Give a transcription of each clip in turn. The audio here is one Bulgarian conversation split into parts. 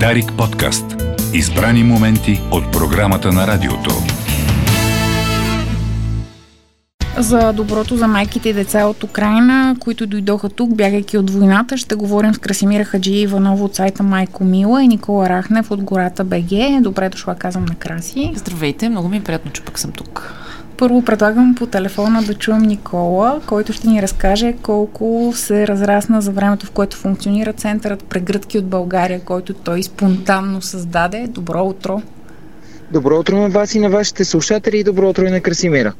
Дарик подкаст. Избрани моменти от програмата на радиото. За доброто за майките и деца от Украина, които дойдоха тук, бягайки от войната, ще говорим с Красимира Хаджи Иванова от сайта Майко Мила и Никола Рахнев от гората БГ. Добре дошла, казвам на Краси. Здравейте, много ми е приятно, че пък съм тук. Първо предлагам по телефона да чуем Никола, който ще ни разкаже колко се разрасна за времето, в което функционира центърът Прегръдки от България, който той спонтанно създаде. Добро утро! Добро утро на вас и на вашите слушатели и добро утро и на Красимира.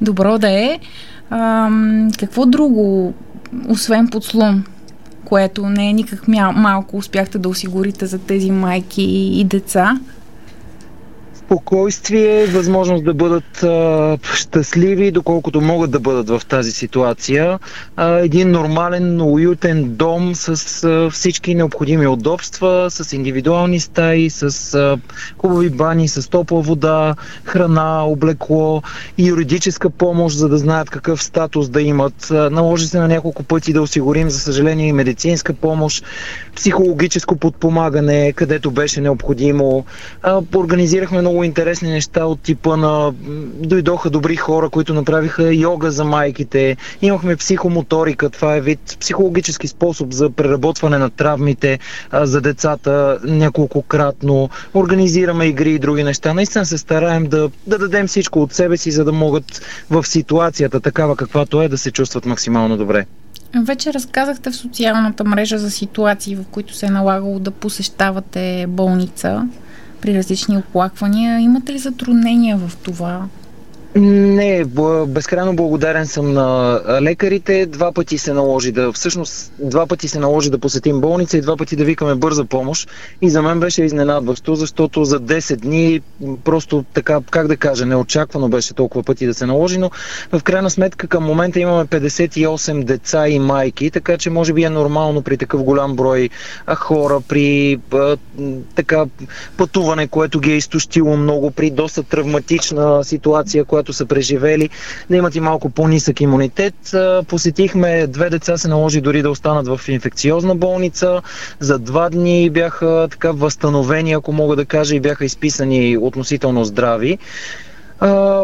Добро да е. А, какво друго, освен подслон, което не е никак малко, успяхте да осигурите за тези майки и деца? Спокойствие, възможност да бъдат а, щастливи, доколкото могат да бъдат в тази ситуация. А, един нормален, уютен дом с а, всички необходими удобства, с индивидуални стаи, с а, хубави бани, с топла вода, храна, облекло юридическа помощ, за да знаят какъв статус да имат. А, наложи се на няколко пъти да осигурим, за съжаление, и медицинска помощ, психологическо подпомагане, където беше необходимо. А, организирахме много интересни неща от типа на... Дойдоха добри хора, които направиха йога за майките. Имахме психомоторика, това е вид психологически способ за преработване на травмите а, за децата няколкократно. Организираме игри и други неща. Наистина се стараем да, да дадем всичко от себе си, за да могат в ситуацията, такава каквато е, да се чувстват максимално добре. Вече разказахте в социалната мрежа за ситуации, в които се е налагало да посещавате болница при различни оплаквания. Имате ли затруднения в това? Не, безкрайно благодарен съм на лекарите. Два пъти се наложи да, всъщност, два пъти се наложи да посетим болница и два пъти да викаме бърза помощ. И за мен беше изненадващо, защото за 10 дни просто така, как да кажа, неочаквано беше толкова пъти да се наложи, но в крайна сметка към момента имаме 58 деца и майки, така че може би е нормално при такъв голям брой хора, при така пътуване, което ги е изтощило много, при доста травматична ситуация, която която са преживели, да имат и малко по-нисък имунитет. Посетихме две деца, се наложи дори да останат в инфекциозна болница. За два дни бяха така възстановени, ако мога да кажа, и бяха изписани относително здрави.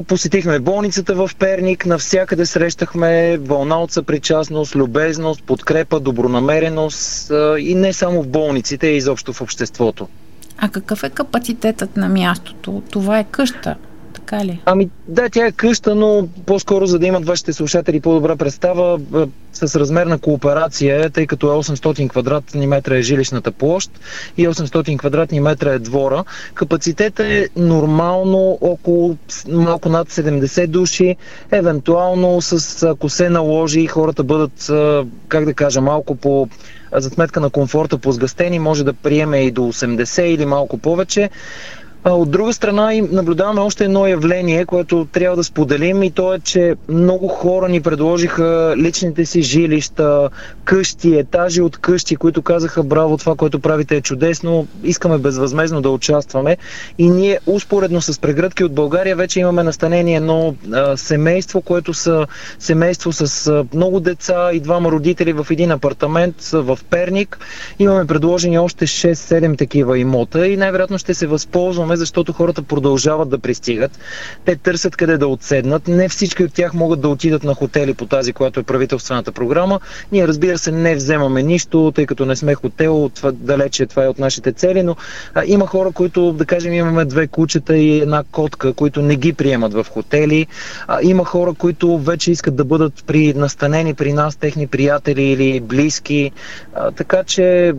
посетихме болницата в Перник, навсякъде срещахме вълна от съпричастност, любезност, подкрепа, добронамереност и не само в болниците, а изобщо в обществото. А какъв е капацитетът на мястото? Това е къща така ли? Ами да, тя е къща, но по-скоро за да имат вашите слушатели по-добра представа, с размерна кооперация, тъй като е 800 квадратни метра е жилищната площ и 800 квадратни метра е двора. Капацитет е нормално около малко над 70 души, евентуално с, ако се наложи хората бъдат, как да кажа, малко по за сметка на комфорта по сгъстени, може да приеме и до 80 или малко повече. От друга страна наблюдаваме още едно явление, което трябва да споделим и то е, че много хора ни предложиха личните си жилища, къщи, етажи от къщи, които казаха браво, това, което правите е чудесно, искаме безвъзмезно да участваме и ние успоредно с прегръдки от България вече имаме настанение едно а, семейство, което са семейство с а, много деца и двама родители в един апартамент в Перник. Имаме предложени още 6-7 такива имота и най-вероятно ще се възползваме защото хората продължават да пристигат. Те търсят къде да отседнат. Не всички от тях могат да отидат на хотели по тази, която е правителствената програма. Ние, разбира се, не вземаме нищо, тъй като не сме хотел, това, далече това е от нашите цели, но а, има хора, които, да кажем, имаме две кучета и една котка, които не ги приемат в хотели. А, има хора, които вече искат да бъдат при, настанени при нас, техни приятели или близки. А, така че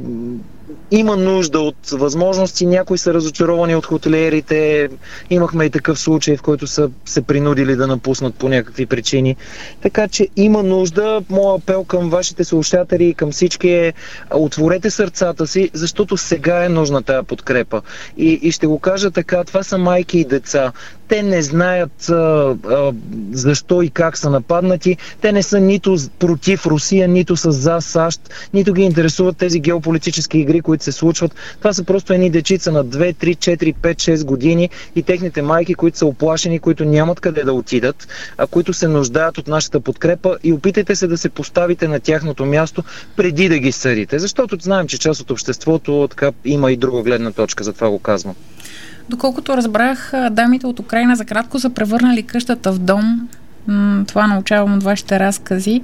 има нужда от възможности. Някои са разочаровани от хотелиерите. Имахме и такъв случай, в който са се принудили да напуснат по някакви причини. Така че има нужда. Моя апел към вашите слушатели и към всички е отворете сърцата си, защото сега е нужна тая подкрепа. И, и ще го кажа така, това са майки и деца те не знаят а, а, защо и как са нападнати. Те не са нито против Русия, нито са за САЩ, нито ги интересуват тези геополитически игри, които се случват. Това са просто едни дечица на 2, 3, 4, 5, 6 години и техните майки, които са оплашени, които нямат къде да отидат, а които се нуждаят от нашата подкрепа и опитайте се да се поставите на тяхното място преди да ги съдите. Защото знаем, че част от обществото така има и друга гледна точка, затова го казвам. Доколкото разбрах, дамите от Украина за кратко са превърнали къщата в дом. Това научавам от вашите разкази.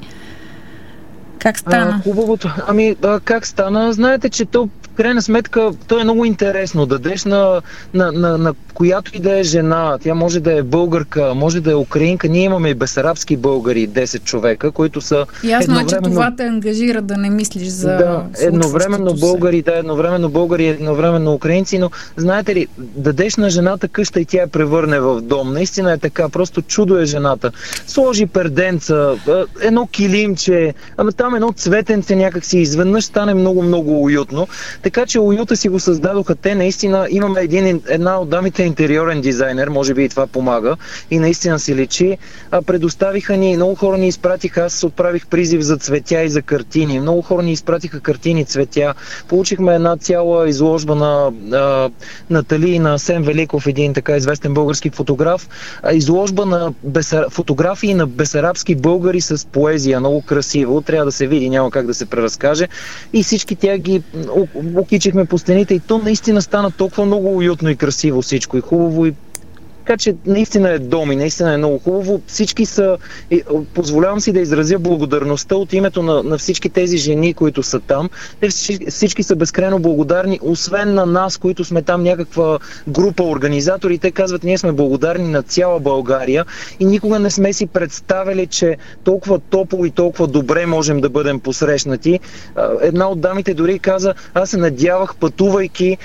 Как стана? А, хубавото. Ами, а, как стана? Знаете, че то крайна сметка, то е много интересно. Дадеш на, на, на, на която и да е жена, тя може да е българка, може да е украинка. Ние имаме и бесарабски българи, 10 човека, които са. Ясно е, че това те ангажира да не мислиш за. Да, едновременно българи, да, едновременно българи, едновремено украинци, но знаете ли, дадеш на жената къща и тя я превърне в дом. Наистина е така, просто чудо е жената. Сложи перденца, едно килимче, ама там едно цветенце някак си изведнъж стане много-много уютно. Така че уюта си го създадоха те. Наистина имаме един, една от дамите интериорен дизайнер, може би и това помага. И наистина си личи. А, предоставиха ни, много хора ни изпратиха, аз отправих призив за цветя и за картини. Много хора ни изпратиха картини, цветя. Получихме една цяла изложба на а, Натали и на Сен Великов, един така известен български фотограф. А, изложба на бесар... фотографии на бесарабски българи с поезия. Много красиво. Трябва да се види, няма как да се преразкаже. И всички тя ги окичихме по стените и то наистина стана толкова много уютно и красиво всичко и хубаво и така че наистина е дом и наистина е много хубаво. Всички са, позволявам си да изразя благодарността от името на, на всички тези жени, които са там. Те всички, всички са безкрайно благодарни, освен на нас, които сме там някаква група организатори. Те казват, ние сме благодарни на цяла България и никога не сме си представили, че толкова топло и толкова добре можем да бъдем посрещнати. Една от дамите дори каза, аз се надявах, пътувайки,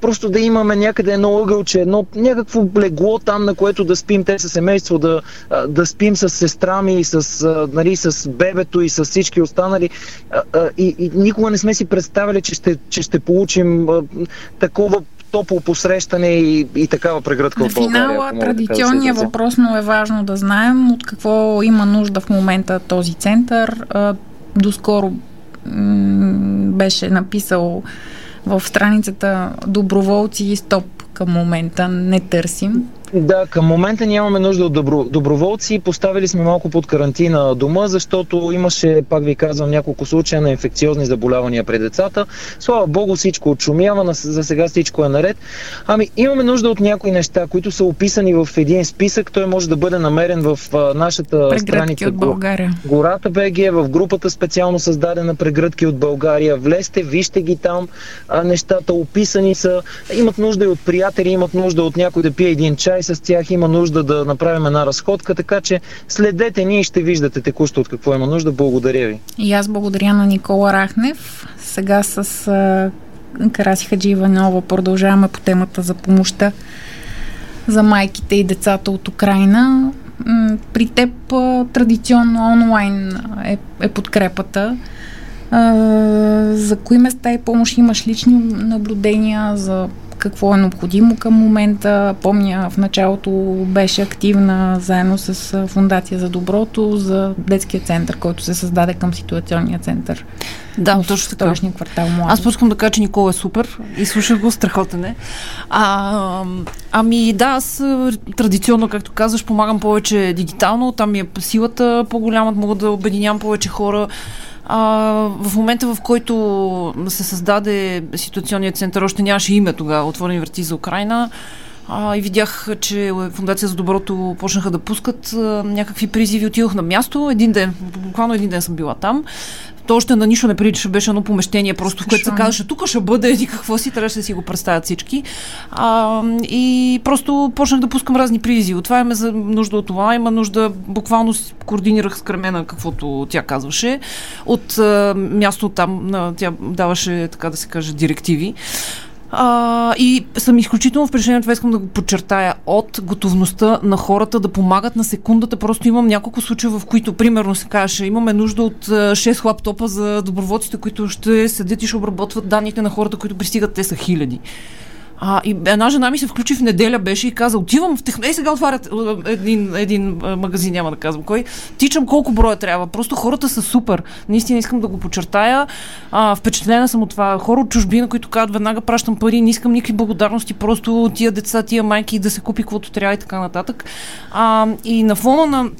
просто да имаме някъде едно ъгълче, едно някакво лего легло там, на което да спим те със семейство, да, да спим с сестра ми, с, нали, с бебето и с всички останали. И, и никога не сме си представили, че ще, че ще получим такова топло посрещане и, и такава прегръдка от България. На финала традиционният да въпрос, но е важно да знаем от какво има нужда в момента този център. Доскоро беше написал в страницата доброволци и стоп към момента не търсим. Да, към момента нямаме нужда от добро, доброволци. Поставили сме малко под карантина дома, защото имаше, пак ви казвам, няколко случая на инфекциозни заболявания при децата. Слава Богу, всичко отшумява, за сега всичко е наред. Ами, имаме нужда от някои неща, които са описани в един списък. Той може да бъде намерен в нашата Прегръдки страница. от България. Гората БГ, в групата специално създадена Прегръдки от България. Влезте, вижте ги там. Нещата описани са. Имат нужда и от приятели, имат нужда от някой да пие един чай и с тях има нужда да направим една разходка, така че следете ни и ще виждате текущо от какво има нужда. Благодаря ви. И аз благодаря на Никола Рахнев. Сега с Караси Хаджи Иванова продължаваме по темата за помощта за майките и децата от Украина. При теб традиционно онлайн е, е подкрепата. За кои места и помощ имаш лични наблюдения за какво е необходимо към момента. Помня в началото беше активна заедно с Фундация за доброто, за детския център, който се създаде към ситуационния център. Да, точно така. квартал Младост. Аз пускам да кажа, че Никола е супер и слушах го, страхотен е. А, ами да, аз традиционно, както казваш, помагам повече дигитално, там ми е силата по-голяма, мога да обединявам повече хора. А, в момента, в който се създаде ситуационният център, още нямаше име тогава, отворени врати за Украина. А, и видях, че Фундация за доброто почнаха да пускат а, някакви призиви. Отидох на място. Един ден, буквално един ден съм била там. То още на нищо не прилича, беше едно помещение, просто в което се казваше, тук ще бъде и какво си, трябваше да си го представят всички. А, и просто почнах да пускам разни призиви. Това има за нужда от това, има нужда, буквално координирах с Кремена, каквото тя казваше. От а, място там, а, тя даваше, така да се каже, директиви. А, и съм изключително впечатлена, това искам да го подчертая, от готовността на хората да помагат на секундата. Просто имам няколко случая, в които, примерно, се каже, имаме нужда от 6 лаптопа за доброволците, които ще седят и ще обработват данните на хората, които пристигат. Те са хиляди. А, и една жена ми се включи в неделя, беше и каза, отивам в техно... Ей, сега отварят е, един, един е, магазин, няма да казвам кой. Тичам колко броя трябва. Просто хората са супер. Наистина искам да го подчертая. А, впечатлена съм от това. Хора от чужбина, които казват, веднага пращам пари, не искам никакви благодарности, просто тия деца, тия майки да се купи каквото трябва и така нататък. А, и на фона на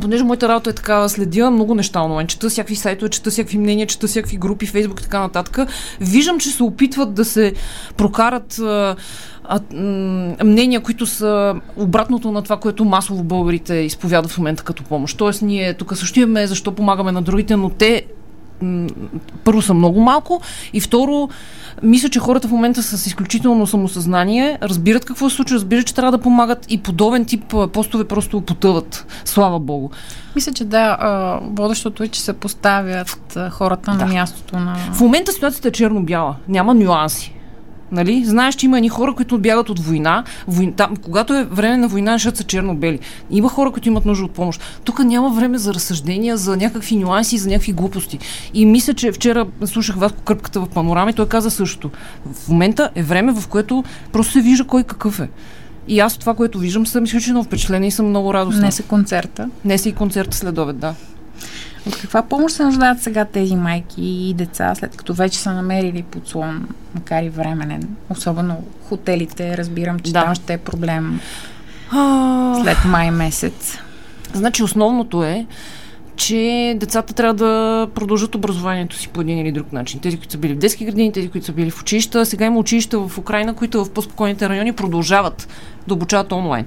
понеже моята работа е така, следя много неща онлайн, чета всякакви сайтове, чета всякакви мнения, чета всякакви групи, Фейсбук и така нататък. Виждам, че се опитват да се прокарат а, а, мнения, които са обратното на това, което масово българите изповядат в момента като помощ. Тоест, ние тук също имаме защо помагаме на другите, но те първо са много малко и второ, мисля, че хората в момента са с изключително самосъзнание, разбират какво се случва, разбират, че трябва да помагат и подобен тип постове просто потъват. Слава Богу. Мисля, че да, водещото е, че се поставят хората да. на мястото на... В момента ситуацията е черно-бяла. Няма нюанси. Нали? Знаеш, че има едни хора, които бягат от война. война там, когато е време на война, защото са черно-бели. Има хора, които имат нужда от помощ. Тук няма време за разсъждения, за някакви нюанси, за някакви глупости. И мисля, че вчера слушах Васко Кърпката в панорама и той каза същото. В момента е време, в което просто се вижда кой какъв е. И аз това, което виждам, съм изключително впечатлена и съм много радостна. Не се концерта. Не се и концерта след обед, да. От каква помощ се нуждаят сега тези майки и деца, след като вече са намерили подслон, макар и временен? Особено хотелите, разбирам, че да. там ще е проблем след май месец. Значи основното е, че децата трябва да продължат образованието си по един или друг начин. Тези, които са били в детски градини, тези, които са били в училища. Сега има училища в Украина, които в по-спокойните райони продължават да обучават онлайн.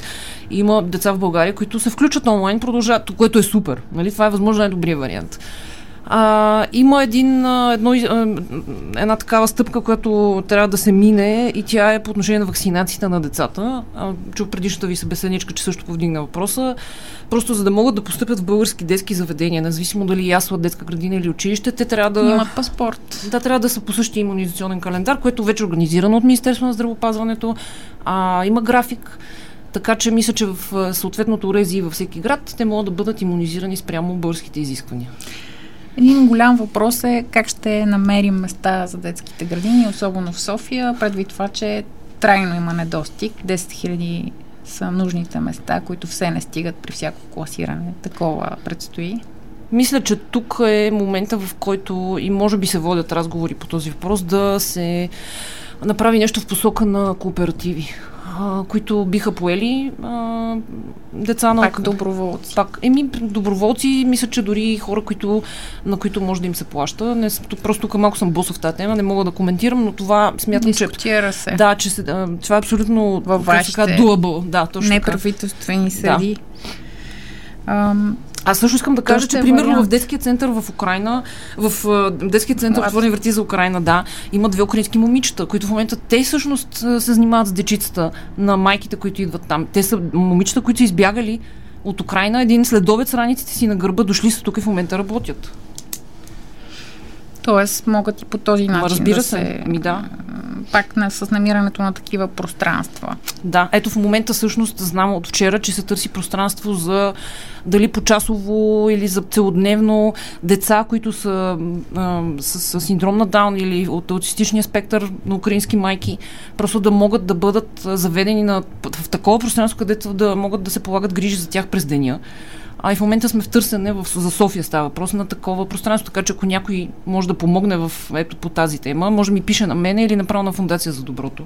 Има деца в България, които се включат онлайн, продължават, което е супер. Нали? Това е възможно най-добрият вариант. А, има един, едно, една такава стъпка, която трябва да се мине и тя е по отношение на вакцинацията на децата. чух предишната ви събеседничка, че също повдигна въпроса. Просто за да могат да постъпят в български детски заведения, независимо дали ясла, детска градина или училище, те трябва да... Имат паспорт. Да, трябва да са по същия иммунизационен календар, което вече е организирано от Министерство на здравопазването. А, има график. Така че мисля, че в съответното урези във всеки град те могат да бъдат иммунизирани спрямо българските изисквания. Един голям въпрос е как ще намерим места за детските градини, особено в София, предвид това, че трайно има недостиг. 10 000 са нужните места, които все не стигат при всяко класиране. Такова предстои. Мисля, че тук е момента, в който и може би се водят разговори по този въпрос, да се направи нещо в посока на кооперативи а, които биха поели а, деца на... Пак доброволци. Пак, еми, доброволци, мисля, че дори хора, които, на които може да им се плаща. Не, просто тук малко съм босов в тази тема, не мога да коментирам, но това смятам, че... се. Да, че се, това е абсолютно... Във вашите... Doable. Да, точно Неправителствени среди. Да. Ам, аз също искам да кажа, че е примерно вариант. в детския център в Украина, в uh, детския център Отворени врати за Украина, да, има две украински момичета, които в момента те всъщност се занимават с дечицата на майките, които идват там. Те са момичета, които са избягали от Украина, един следобед с раниците си на гърба, дошли са тук и в момента работят. Тоест могат и по този начин разбира да се. се... Ми да пак на, с намирането на такива пространства. Да, ето в момента всъщност знам от вчера, че се търси пространство за дали почасово или за целодневно деца, които са а, с, с синдром на Даун или от аутистичния спектър на украински майки, просто да могат да бъдат заведени на, в такова пространство, където да могат да се полагат грижи за тях през деня. А и в момента сме в търсене в, за София става въпрос на такова пространство, така че ако някой може да помогне в, ето, по тази тема, може да ми пише на мене или направо на Фундация за доброто.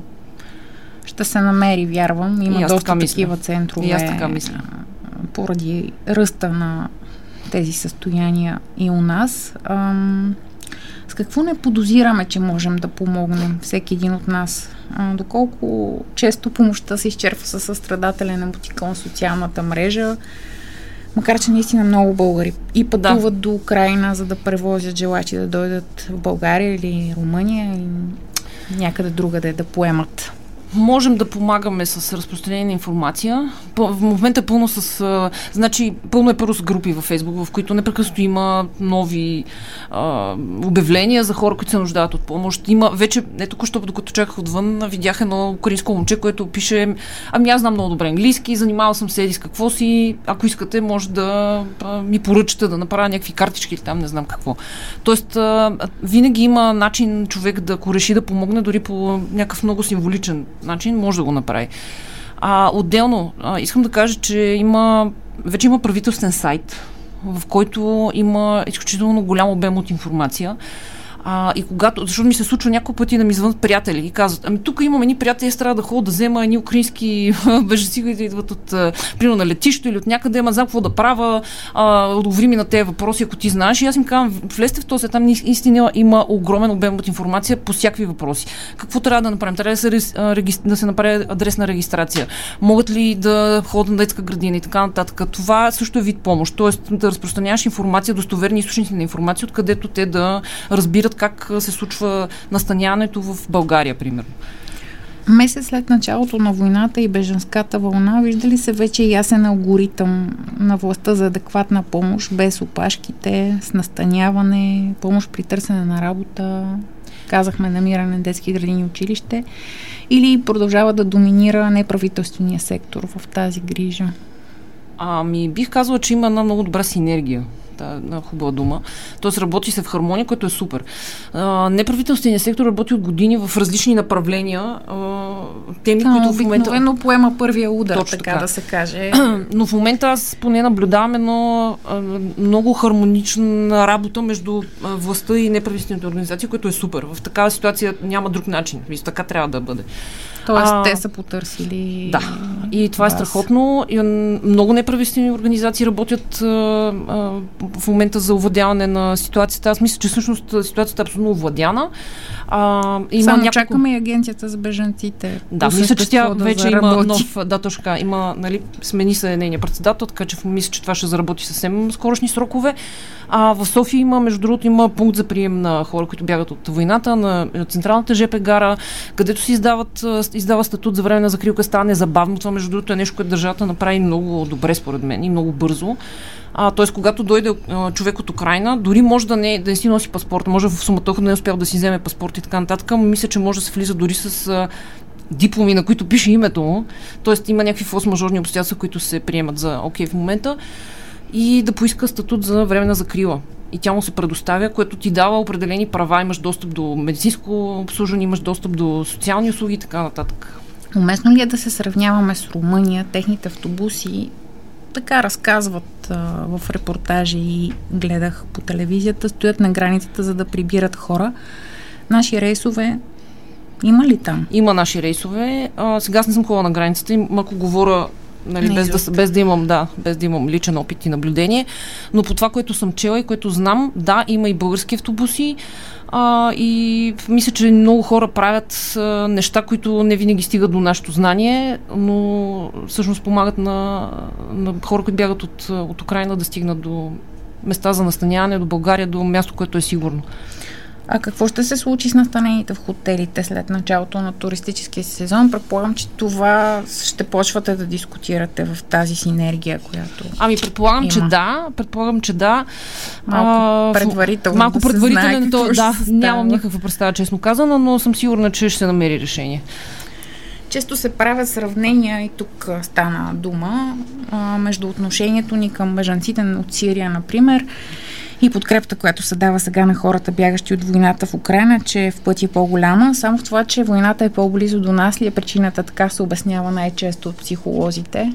Ще се намери, вярвам. Има доста такива центрове. И аз така мисля. Поради ръста на тези състояния и у нас. Ам, с какво не подозираме, че можем да помогнем всеки един от нас? А, доколко често помощта се изчерпва със състрадателен емотикон социалната мрежа, Макар, че наистина много българи и пътуват да. до Украина, за да превозят желачи да дойдат в България или Румъния или някъде другаде да поемат можем да помагаме с разпространение на информация. В момента е пълно с... Значи, пълно е първо с групи във Фейсбук, в които непрекъснато има нови а, обявления за хора, които се нуждаят от помощ. Има вече, ето току-що, докато чаках отвън, видях едно украинско момче, което пише, ами аз знам много добре английски, занимавал съм се с какво си, ако искате, може да а, ми поръчате да направя някакви картички или там, не знам какво. Тоест, а, винаги има начин човек да, реши да помогне, дори по някакъв много символичен начин, може да го направи. А, отделно, а, искам да кажа, че има, вече има правителствен сайт, в който има изключително голям обем от информация. А, и когато, защото ми се случва няколко пъти да ми звънат приятели и казват, ами тук имам едни приятели, аз трябва да ходя да взема едни украински бежанци, които идват от, примерно, на летището или от някъде, ама знам какво да правя, отговори ми на тези въпроси, ако ти знаеш. И аз им казвам, влезте в този там, наистина има огромен обем от информация по всякакви въпроси. Какво трябва да направим? Трябва да се, да се направи адресна регистрация. Могат ли да ходят на детска градина и така нататък. Това също е вид помощ. Тоест да разпространяваш информация, достоверни източници на информация, откъдето те да разбират как се случва настаняването в България, примерно. Месец след началото на войната и беженската вълна, вижда ли се вече ясен алгоритъм на властта за адекватна помощ, без опашките, с настаняване, помощ при търсене на работа, казахме намиране на детски градини училище, или продължава да доминира неправителствения сектор в тази грижа? Ами, бих казала, че има една много добра синергия на хубава дума. Тоест работи се в хармония, което е супер. А, неправителственият сектор работи от години в различни направления. А, теми, да, които в момента... поема първия удар, Точно така, така да се каже. Но в момента аз поне наблюдавам едно много хармонична работа между властта и неправителствените организации, което е супер. В такава ситуация няма друг начин. Мисля, така трябва да бъде. Тоест, а, те са потърсили. Да. И това е вас. е страхотно. И много неправителствени организации работят а, а, в момента за овладяване на ситуацията. Аз мисля, че всъщност ситуацията е абсолютно овладяна. А, има Само няколко... чакаме и агенцията за бежанците. Да, мисля, че тя да вече заработи. има нов, да, точно така, има, нали, смени се нейния председател, така че мисля, че това ще заработи съвсем скорошни срокове. А в София има, между другото, има пункт за прием на хора, които бягат от войната, на централната ЖП гара, където се издават, издава статут за време на закрилка, става незабавно. Това, между другото, е нещо, което държавата направи много добре, според мен, и много бързо. А, т.е. когато дойде а, човек от Украина, дори може да не, да не си носи паспорт, може в суматоха да не е успял да си вземе паспорт и така нататък, мисля, че може да се влиза дори с а, дипломи, на които пише името му, т.е. има някакви фос-мажорни обстоятелства, които се приемат за окей okay в момента и да поиска статут за времена закрила. И тя му се предоставя, което ти дава определени права, имаш достъп до медицинско обслужване, имаш достъп до социални услуги и така нататък. Уместно ли е да се сравняваме с Румъния, техните автобуси така разказват а, в репортажи и гледах по телевизията, стоят на границата, за да прибират хора. Наши рейсове има ли там? Има наши рейсове. А, сега аз не съм ходила на границата, ако говоря нали, без, да, без, да имам, да, без да имам личен опит и наблюдение. Но по това, което съм чела и което знам, да, има и български автобуси. А, и мисля, че много хора правят а, неща, които не винаги стигат до нашето знание, но всъщност помагат на, на хора, които бягат от, от Украина да стигнат до места за настаняване, до България, до място, което е сигурно. А какво ще се случи с настанените в хотелите след началото на туристическия сезон? Предполагам, че това ще почвате да дискутирате в тази синергия, която. Ами, предполагам, има. че да. Предполагам, че да. Малко предварително. Малко да предварително. То, да, нямам никаква представа, честно казано, но съм сигурна, че ще се намери решение. Често се правят сравнения, и тук стана дума, между отношението ни към бежанците от Сирия, например, и подкрепата, която се дава сега на хората, бягащи от войната в Украина, че е в пъти по-голяма. Само в това, че войната е по-близо до нас ли е причината, така се обяснява най-често от психолозите?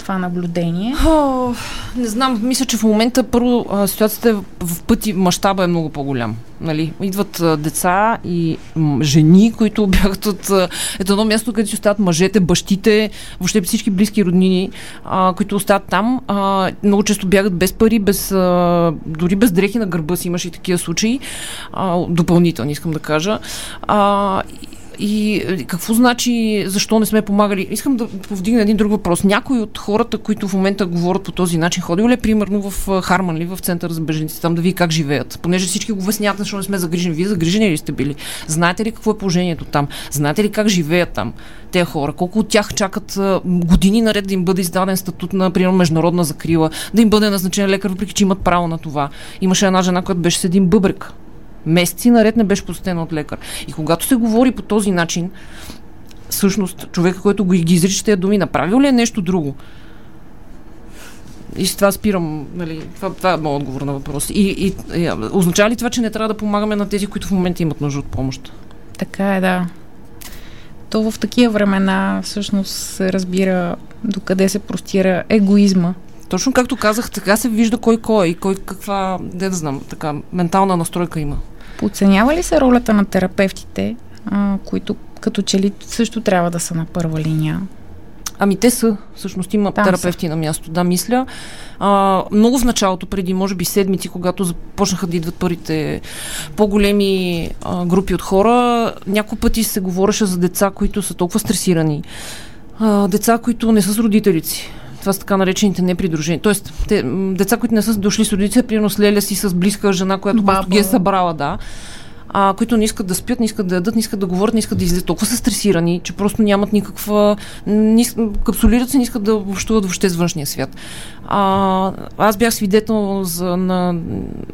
Това наблюдение? О, не знам, мисля, че в момента първо ситуацията е в пъти, мащаба е много по-голям. Нали? Идват деца и жени, които бягат от а, едно място, където си остават мъжете, бащите, въобще всички близки роднини, които остават там. Много често бягат без пари, без, дори без дрехи на гърба си имаше и такива случаи. А, допълнителни, искам да кажа. И какво значи, защо не сме помагали? Искам да повдигна един друг въпрос. Някои от хората, които в момента говорят по този начин, ходили ли примерно в Харман ли, в център за беженци, там да ви как живеят? Понеже всички го весняха, защото не сме загрижени. Вие загрижени ли сте били? Знаете ли какво е положението там? Знаете ли как живеят там тези хора? Колко от тях чакат години наред да им бъде издаден статут на, примерно, международна закрила, да им бъде назначен лекар, въпреки че имат право на това? Имаше една жена, която беше с един бъбрек Месеци наред не беше посетена от лекар. И когато се говори по този начин, всъщност човека, който го ги изрича тези думи, направил ли е нещо друго? И с това спирам, нали, това, това е моят отговор на въпрос. И, и, и означава ли това, че не трябва да помагаме на тези, които в момента имат нужда от помощ? Така е, да. То в такива времена всъщност се разбира докъде се простира егоизма. Точно както казах, така се вижда кой кой и кой каква, не да знам, така ментална настройка има. Подценява ли се ролята на терапевтите, а, които като че ли също трябва да са на първа линия? Ами те са, всъщност има Там терапевти са. на място, да, мисля. А, много в началото, преди може би седмици, когато започнаха да идват първите по-големи а, групи от хора, няколко пъти се говореше за деца, които са толкова стресирани. А, деца, които не са с родителите си. Това са така наречените непридружени. Тоест, те, деца, които не са дошли с родителите, примерно с леля си, с близка жена, която Баба. ги е събрала, да а, които не искат да спят, не искат да ядат, не искат да говорят, не искат да излизат. Толкова са стресирани, че просто нямат никаква... Не, капсулират се, не искат да общуват въобще с външния свят. А, аз бях свидетел за, на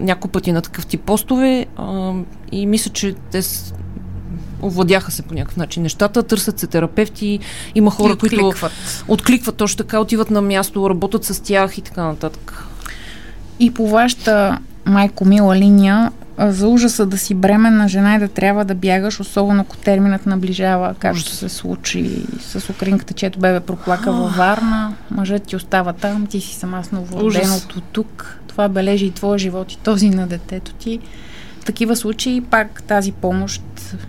няколко пъти на такъв тип постове а, и мисля, че те овладяха се по някакъв начин нещата, търсят се терапевти, има хора, които откликват точно така, отиват на място, работят с тях и така нататък. И по вашата майко мила линия, за ужаса да си бременна жена и да трябва да бягаш, особено ако терминът наближава, както се случи с украинката, чието бебе проплака във Варна. Мъжът ти остава там, ти си сама с новороденото тук. Това бележи и твоя живот и този на детето ти такива случаи пак тази помощ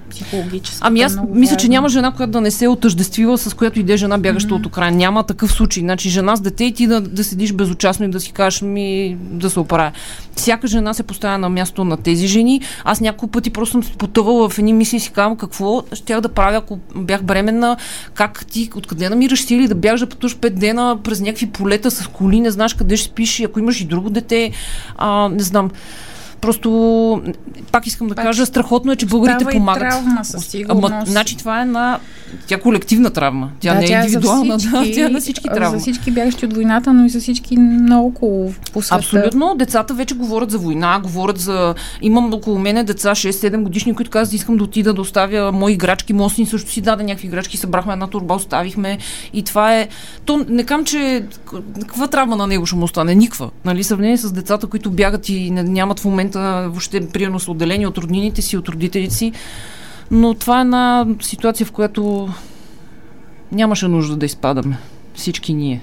психологическа. Ами аз мисля, важна. че няма жена, която да не се е отъждествила с която иде жена бягаща mm-hmm. от Украина. Няма такъв случай. Значи жена с дете и ти да, да седиш безучастно и да си кажеш ми да се оправя. Всяка жена се поставя на място на тези жени. Аз няколко пъти просто съм потъвала в едни мисли и си казвам какво щях да правя, ако бях бременна, как ти, откъде намираш сили да бягаш да пътуваш пет дена през някакви полета с коли, не знаеш къде ще спиш, ако имаш и друго дете, а, не знам. Просто, пак искам да пак, кажа, страхотно е, че българите помагат. И травма със сигурност. Ама, значи това е на тя колективна травма. Тя да, не е тя е индивидуална. Е всички, да, тя е на всички травма. За всички бягащи от войната, но и за всички много по света. Абсолютно. Децата вече говорят за война, говорят за... Имам около мене деца 6-7 годишни, които казват, искам да отида да оставя мои играчки. Мосин също си даде някакви играчки, събрахме една турба, оставихме. И това е... То не кам, че... Каква травма на него ще му остане? Никва. Нали? Сравнение с децата, които бягат и нямат в момента въобще приемно отделени от роднините си, от родителите си. Но това е една ситуация, в която нямаше нужда да изпадаме. Всички ние.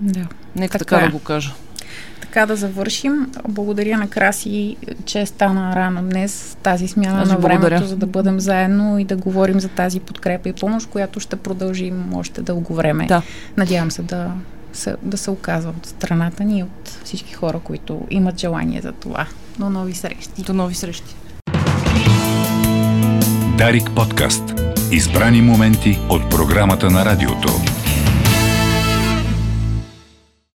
Да. Нека така, така да го кажа. Така да завършим. Благодаря на Краси, че стана рано днес тази смяна Аз на времето, благодаря. за да бъдем заедно и да говорим за тази подкрепа и помощ, която ще продължим още дълго време. Да. Надявам се да, да се оказва от страната ни и от всички хора, които имат желание за това. До нови срещи. До нови срещи. Дарик подкаст. Избрани моменти от програмата на радиото.